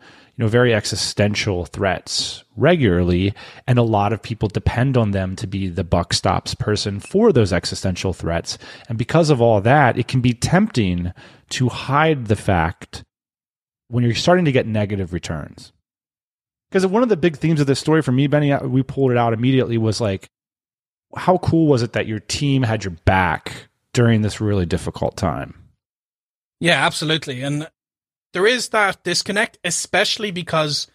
know very existential threats regularly and a lot of people depend on them to be the buck stops person for those existential threats and because of all that it can be tempting to hide the fact when you're starting to get negative returns because one of the big themes of this story for me, Benny, uh, we pulled it out immediately was like, how cool was it that your team had your back during this really difficult time? Yeah, absolutely. And there is that disconnect, especially because,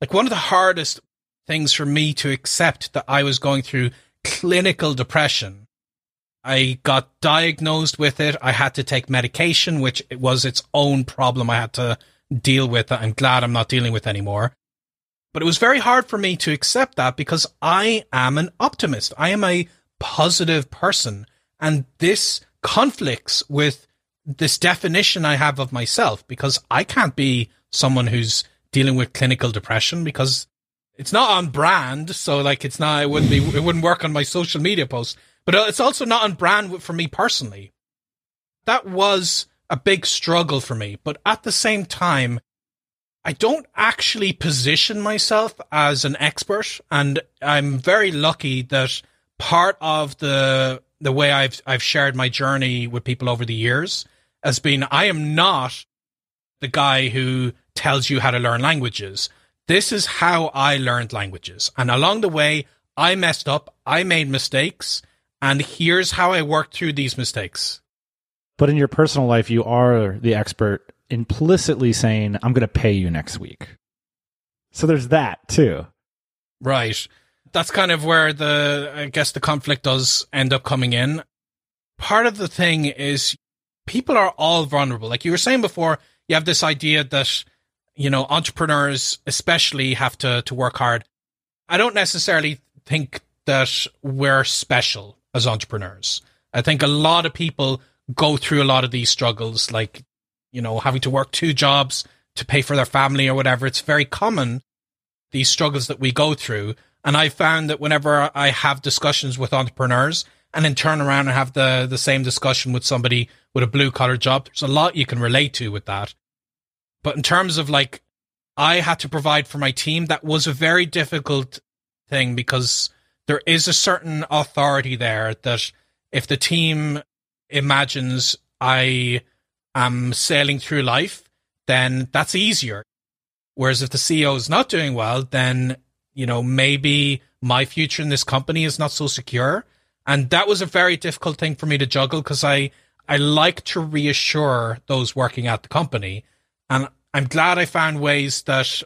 like, one of the hardest things for me to accept that I was going through clinical depression. I got diagnosed with it. I had to take medication, which was its own problem I had to deal with. I'm glad I'm not dealing with anymore. But it was very hard for me to accept that because I am an optimist. I am a positive person. And this conflicts with this definition I have of myself because I can't be someone who's dealing with clinical depression because it's not on brand. So like it's not, it wouldn't be, it wouldn't work on my social media posts, but it's also not on brand for me personally. That was a big struggle for me. But at the same time, I don't actually position myself as an expert, and I'm very lucky that part of the the way I've I've shared my journey with people over the years has been I am not the guy who tells you how to learn languages. This is how I learned languages. And along the way, I messed up, I made mistakes, and here's how I worked through these mistakes. But in your personal life, you are the expert implicitly saying, I'm going to pay you next week. So there's that too. Right. That's kind of where the, I guess the conflict does end up coming in. Part of the thing is people are all vulnerable. Like you were saying before, you have this idea that, you know, entrepreneurs especially have to, to work hard. I don't necessarily think that we're special as entrepreneurs. I think a lot of people go through a lot of these struggles, like, you know, having to work two jobs to pay for their family or whatever. It's very common, these struggles that we go through. And I found that whenever I have discussions with entrepreneurs and then turn around and have the, the same discussion with somebody with a blue collar job, there's a lot you can relate to with that. But in terms of like, I had to provide for my team, that was a very difficult thing because there is a certain authority there that if the team imagines I am sailing through life, then that's easier. Whereas if the CEO is not doing well, then, you know, maybe my future in this company is not so secure. And that was a very difficult thing for me to juggle because I, I like to reassure those working at the company. And I'm glad I found ways that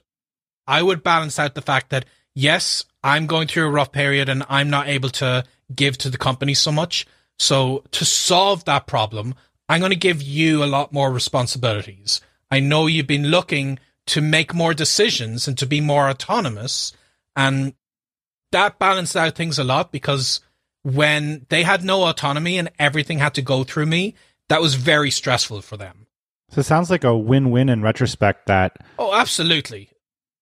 I would balance out the fact that, yes, I'm going through a rough period and I'm not able to give to the company so much. So to solve that problem, I'm going to give you a lot more responsibilities. I know you've been looking to make more decisions and to be more autonomous. And that balanced out things a lot because when they had no autonomy and everything had to go through me, that was very stressful for them. So it sounds like a win-win in retrospect that Oh, absolutely.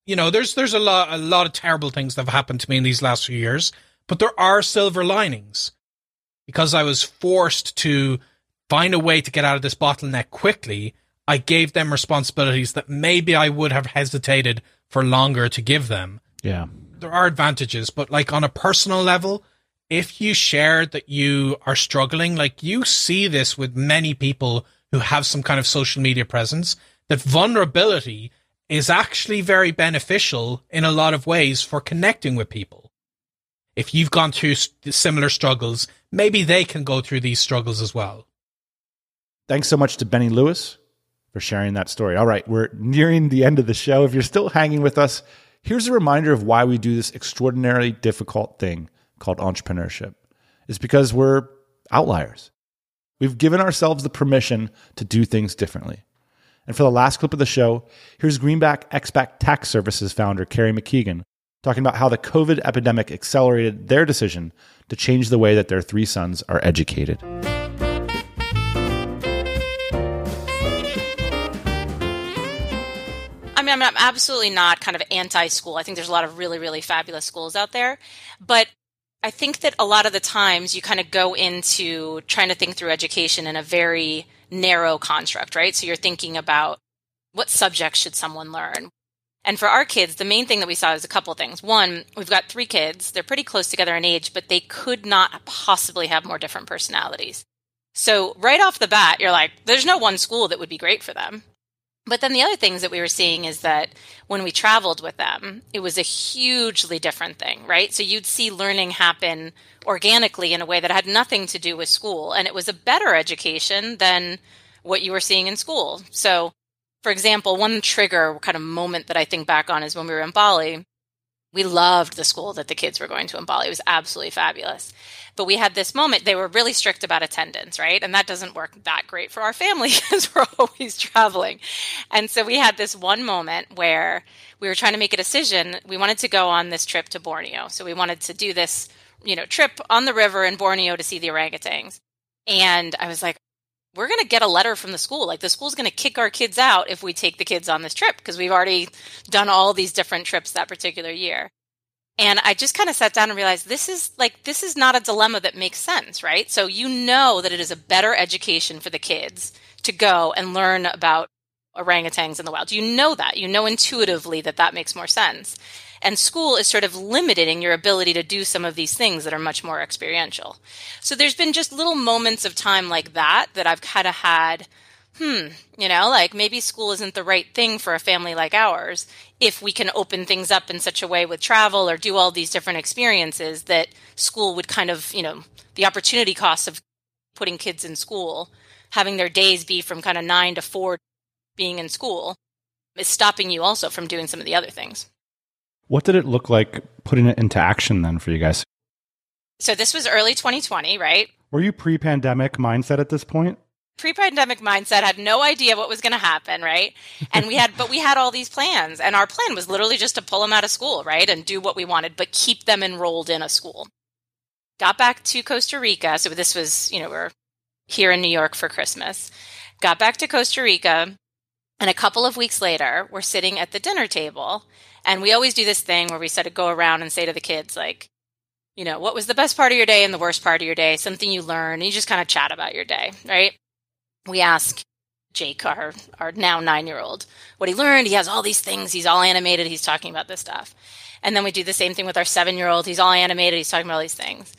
You know, there's there's a lot a lot of terrible things that have happened to me in these last few years, but there are silver linings. Because I was forced to find a way to get out of this bottleneck quickly, I gave them responsibilities that maybe I would have hesitated for longer to give them. Yeah. There are advantages, but like on a personal level, if you share that you are struggling, like you see this with many people who have some kind of social media presence, that vulnerability is actually very beneficial in a lot of ways for connecting with people. If you've gone through similar struggles, maybe they can go through these struggles as well. Thanks so much to Benny Lewis for sharing that story. All right, we're nearing the end of the show. If you're still hanging with us, here's a reminder of why we do this extraordinarily difficult thing called entrepreneurship. It's because we're outliers. We've given ourselves the permission to do things differently. And for the last clip of the show, here's Greenback Expat Tax Services founder Carrie McKeegan talking about how the COVID epidemic accelerated their decision to change the way that their three sons are educated. I mean, I'm absolutely not kind of anti school. I think there's a lot of really, really fabulous schools out there. But I think that a lot of the times you kind of go into trying to think through education in a very narrow construct, right? So you're thinking about what subjects should someone learn? And for our kids, the main thing that we saw is a couple things. One, we've got three kids. They're pretty close together in age, but they could not possibly have more different personalities. So right off the bat, you're like, there's no one school that would be great for them. But then the other things that we were seeing is that when we traveled with them, it was a hugely different thing, right? So you'd see learning happen organically in a way that had nothing to do with school. And it was a better education than what you were seeing in school. So, for example, one trigger kind of moment that I think back on is when we were in Bali. We loved the school that the kids were going to in Bali. It was absolutely fabulous. But we had this moment, they were really strict about attendance, right? And that doesn't work that great for our family because we're always traveling. And so we had this one moment where we were trying to make a decision. We wanted to go on this trip to Borneo. So we wanted to do this, you know, trip on the river in Borneo to see the orangutans. And I was like, we're going to get a letter from the school. Like the school's going to kick our kids out if we take the kids on this trip because we've already done all these different trips that particular year. And I just kind of sat down and realized this is like, this is not a dilemma that makes sense, right? So you know that it is a better education for the kids to go and learn about orangutans in the wild. You know that. You know intuitively that that makes more sense. And school is sort of limiting your ability to do some of these things that are much more experiential. So there's been just little moments of time like that that I've kind of had, hmm, you know, like maybe school isn't the right thing for a family like ours if we can open things up in such a way with travel or do all these different experiences that school would kind of, you know, the opportunity cost of putting kids in school, having their days be from kind of nine to four being in school is stopping you also from doing some of the other things. What did it look like putting it into action then for you guys? So this was early 2020, right? Were you pre pandemic mindset at this point? Pre-pandemic mindset had no idea what was going to happen, right? And we had, but we had all these plans, and our plan was literally just to pull them out of school, right, and do what we wanted, but keep them enrolled in a school. Got back to Costa Rica, so this was, you know, we're here in New York for Christmas. Got back to Costa Rica, and a couple of weeks later, we're sitting at the dinner table, and we always do this thing where we sort of go around and say to the kids, like, you know, what was the best part of your day and the worst part of your day, something you learned, and you just kind of chat about your day, right? We ask Jake, our, our now nine year old, what he learned. He has all these things. He's all animated. He's talking about this stuff. And then we do the same thing with our seven year old. He's all animated. He's talking about all these things.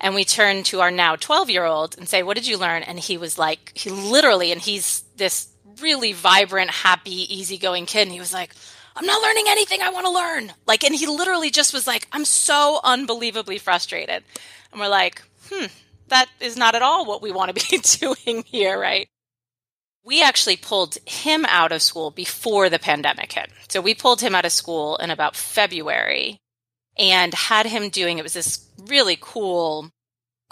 And we turn to our now 12 year old and say, What did you learn? And he was like, he literally, and he's this really vibrant, happy, easygoing kid. And he was like, I'm not learning anything I want to learn. Like, and he literally just was like, I'm so unbelievably frustrated. And we're like, hmm, that is not at all what we want to be doing here, right? We actually pulled him out of school before the pandemic hit. So we pulled him out of school in about February and had him doing it was this really cool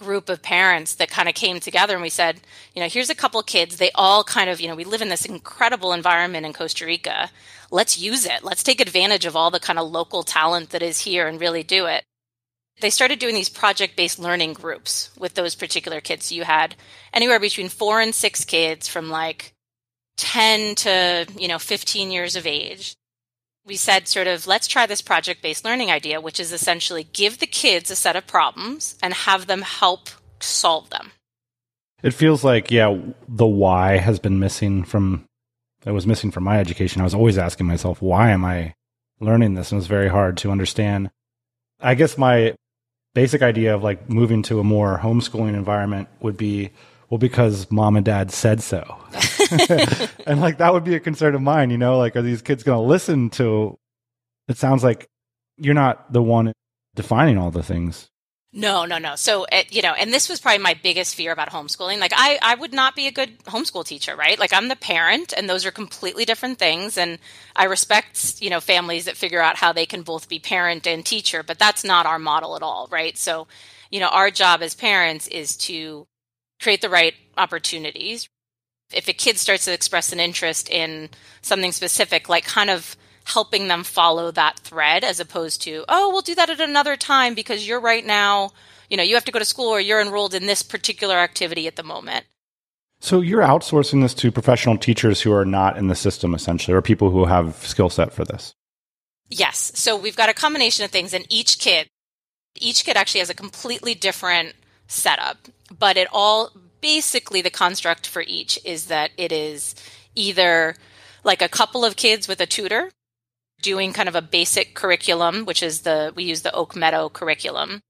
group of parents that kind of came together and we said, you know, here's a couple kids. They all kind of, you know, we live in this incredible environment in Costa Rica. Let's use it. Let's take advantage of all the kind of local talent that is here and really do it. They started doing these project based learning groups with those particular kids. You had anywhere between four and six kids from like 10 to, you know, 15 years of age we said sort of let's try this project based learning idea which is essentially give the kids a set of problems and have them help solve them. It feels like yeah the why has been missing from it was missing from my education. I was always asking myself why am i learning this? And it was very hard to understand. I guess my basic idea of like moving to a more homeschooling environment would be well because mom and dad said so. And like that would be a concern of mine you know like are these kids going to listen to it sounds like you're not the one defining all the things. No no no. So uh, you know and this was probably my biggest fear about homeschooling. Like i i would not be a good homeschool teacher right? Like i'm the parent and those are completely different things and i respect you know families that figure out how they can both be parent and teacher but that's not our model at all right? So you know our job as parents is to create the right opportunities. If a kid starts to express an interest in something specific, like kind of helping them follow that thread as opposed to, oh, we'll do that at another time because you're right now, you know, you have to go to school or you're enrolled in this particular activity at the moment. So you're outsourcing this to professional teachers who are not in the system essentially or people who have skill set for this. Yes. So we've got a combination of things and each kid each kid actually has a completely different setup, but it all basically the construct for each is that it is either like a couple of kids with a tutor doing kind of a basic curriculum, which is the we use the Oak Meadow curriculum.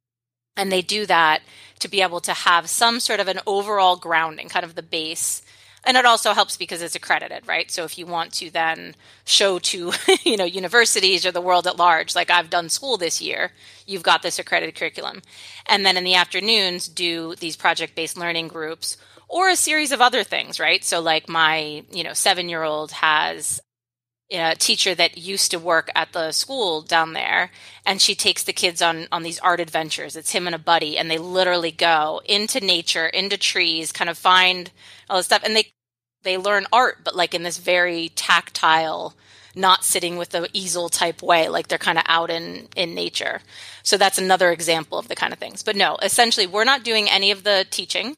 And they do that to be able to have some sort of an overall grounding, kind of the base and it also helps because it's accredited right? So if you want to then show to you know universities or the world at large like i've done school this year you've got this accredited curriculum. And then in the afternoons do these project based learning groups or a series of other things right? So like my you know 7 year old has a teacher that used to work at the school down there and she takes the kids on on these art adventures. It's him and a buddy and they literally go into nature into trees kind of find all this stuff and they they learn art but like in this very tactile not sitting with the easel type way like they're kind of out in in nature. So that's another example of the kind of things. But no essentially we're not doing any of the teaching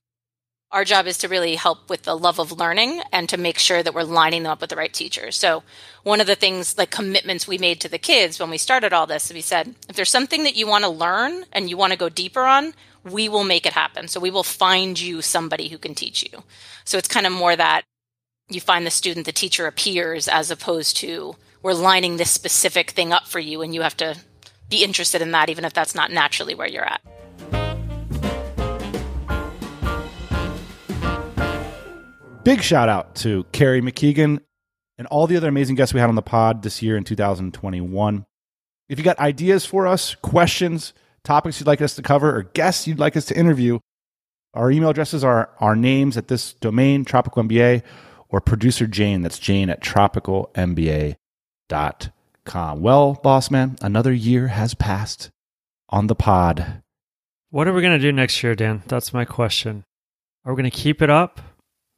our job is to really help with the love of learning and to make sure that we're lining them up with the right teachers. So, one of the things, like commitments we made to the kids when we started all this, we said, if there's something that you want to learn and you want to go deeper on, we will make it happen. So, we will find you somebody who can teach you. So, it's kind of more that you find the student, the teacher appears as opposed to we're lining this specific thing up for you and you have to be interested in that even if that's not naturally where you're at. Big shout out to Carrie McKeegan and all the other amazing guests we had on the pod this year in 2021. If you got ideas for us, questions, topics you'd like us to cover, or guests you'd like us to interview, our email addresses are our names at this domain, Tropical MBA, or producer Jane. That's Jane at tropicalmba.com. Well, boss man, another year has passed on the pod. What are we going to do next year, Dan? That's my question. Are we going to keep it up?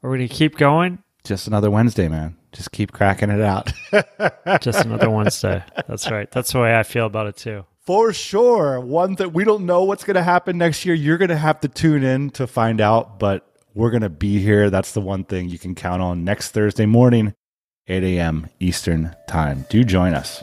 Are we going to keep going? Just another Wednesday, man. Just keep cracking it out. Just another Wednesday. That's right. That's the way I feel about it too. For sure. One that we don't know what's going to happen next year. You're going to have to tune in to find out, but we're going to be here. That's the one thing you can count on next Thursday morning, 8 a.m. Eastern Time. Do join us.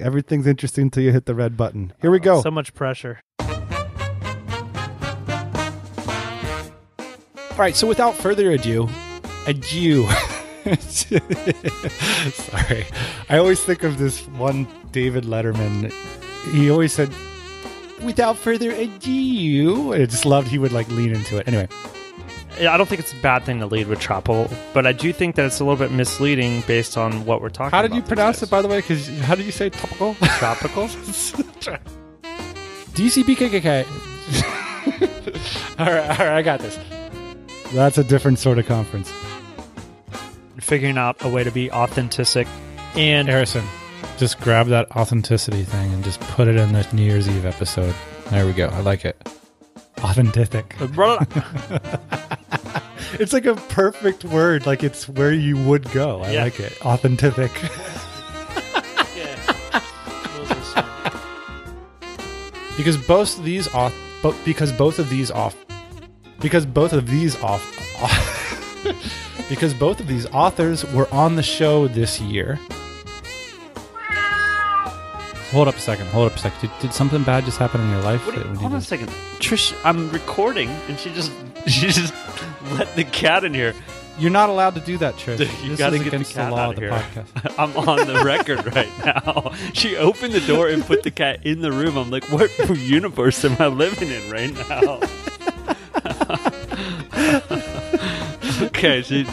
Everything's interesting until you hit the red button. Here we oh, go. So much pressure. All right, so without further ado, adieu. Sorry. I always think of this one David Letterman. He always said, without further ado. I just loved he would like lean into it. Anyway, I don't think it's a bad thing to lead with tropical, but I do think that it's a little bit misleading based on what we're talking about. how about. did you pronounce it, by the way? Because how did you say topical? Tropical? DCBKKK. all right, all right, I got this. That's a different sort of conference. Figuring out a way to be authentic and Harrison, just grab that authenticity thing and just put it in the New Year's Eve episode. There we go. I like it. Authentic. Uh, it's like a perfect word. Like it's where you would go. I Yeah. like it. Authentic. because both of these off, but because both of these off, because both of these off, because both of these authors were on the show this year. Hold up a second. Hold up a second. Did, did something bad just happen in your life? What do that we hold on a to- second, Trish. I'm recording, and she just she just let the cat in here. You're not allowed to do that, Trish. You this gotta is get the against cat the law out of of the here. podcast. I'm on the record right now. She opened the door and put the cat in the room. I'm like, what universe am I living in right now? okay, she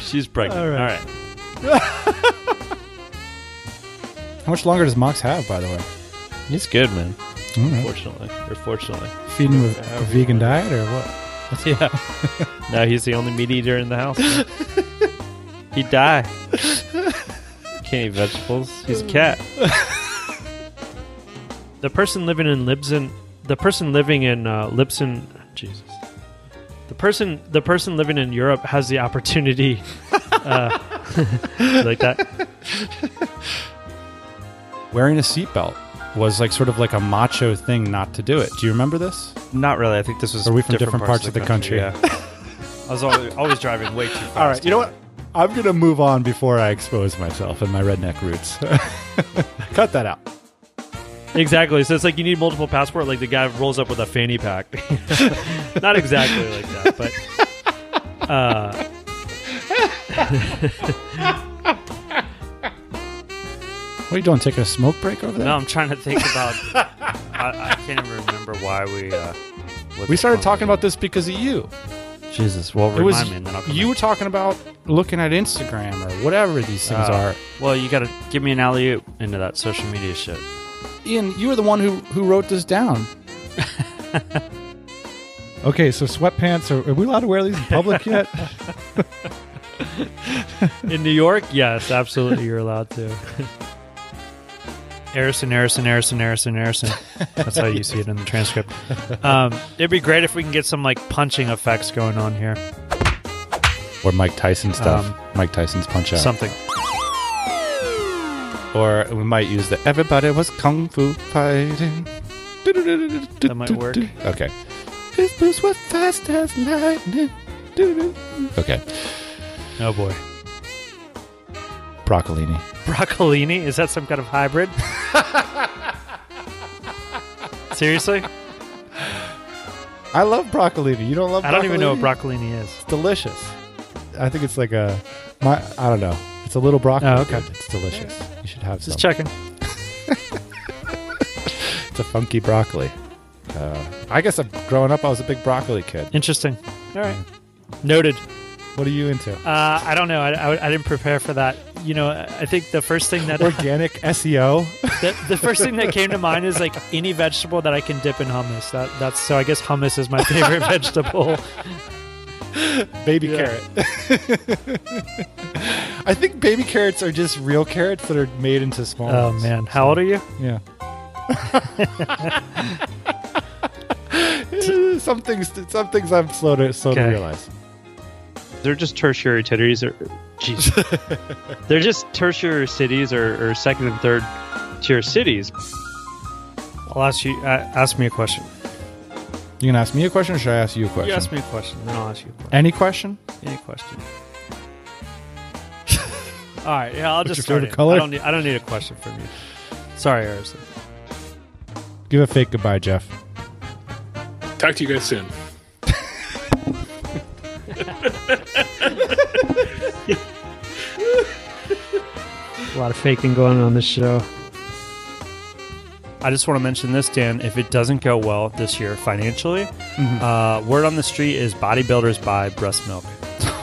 she's pregnant. All All right. right. How much longer does Mox have, by the way? He's good, man. All right. Fortunately, or fortunately, Feeding with a, a vegan diet or what? yeah. now he's the only meat eater in the house. He'd die. Can't eat vegetables. He's a cat. the person living in Libsyn, the person living in uh, Libsyn, Jesus. The person, the person living in Europe has the opportunity, uh, like that. Wearing a seatbelt was like sort of like a macho thing not to do it. Do you remember this? Not really. I think this was. Are we from different parts of the country? Yeah. I was always, always driving way too fast. All right, you know what? I'm going to move on before I expose myself and my redneck roots. Cut that out. Exactly. So it's like you need multiple passport. Like the guy rolls up with a fanny pack. Not exactly like that, but uh, What are you doing? Taking a smoke break over there? no, I'm trying to think about. I, I can't even remember why we. Uh, We started talking about this because of you. Jesus. Well, It remind was me, and then I'll come you back. were talking about looking at Instagram or whatever these things Uh, are. Well, you got to give me an alley oop into that social media shit. Ian, you were the one who who wrote this down. Okay, so sweatpants, are, are we allowed to wear these in public yet? In New York, yes, absolutely, you're allowed to. Harrison, Harrison, Harrison, Harrison, Harrison. That's how you see it in the transcript. Um, it'd be great if we can get some like punching effects going on here. Or Mike Tyson stuff. Um, Mike Tyson's punch out. Something. Or we might use the everybody was kung fu fighting. That might work. Okay. His boots were fast as lightning. Okay. Oh boy. Broccolini. Broccolini? Is that some kind of hybrid? Seriously? I love broccolini. You don't love I don't even know what broccolini is. It's delicious. I think it's like a, my, I don't know. It's a little broccoli. Oh, okay. It's delicious. You should have Just some. checking. It's a funky broccoli. Uh, I guess I'm, growing up, I was a big broccoli kid. Interesting. All right. Noted. What are you into? Uh, I don't know. I, I, I didn't prepare for that. You know, I think the first thing that Organic SEO. the, the first thing that came to mind is like any vegetable that I can dip in hummus. That that's so. I guess hummus is my favorite vegetable. baby Yeah. carrot. I think baby carrots are just real carrots that are made into small. Oh ones. man, how old are you? Yeah. some things, some things I'm slow to slow to realize. They're just tertiary cities, or jeez, they're just tertiary cities or, or second and third tier cities. I'll ask you. Uh, ask me a question. You can ask me a question, or should I ask you a question? You ask me a question, then I'll ask you a question. Any question? Any question? All right. Yeah, I'll What's just your start favorite it. color? I don't need. I don't need a question from you. Sorry, Harrison. Give a fake goodbye, Jeff. Talk to you guys soon. A lot of faking going on this show. I just want to mention this, Dan. If it doesn't go well this year financially, Mm-hmm. uh, word on the street is bodybuilders buy breast milk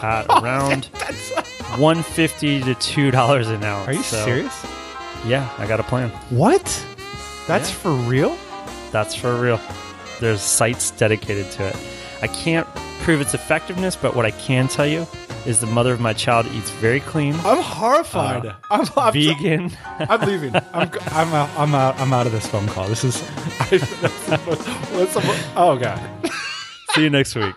at around one fifty to two dollars an hour. Are you So, serious? Yeah, I got a plan. What? That's Yeah. for real? That's for real. There's sites dedicated to it. I can't prove its effectiveness, but what I can tell you is the mother of my child eats very clean. I'm horrified. Uh, I'm, I'm vegan. I'm leaving. I'm, I'm out. I'm out. I'm out of this phone call. This is. I, that's the most, what's the, mo- oh god. See you next week.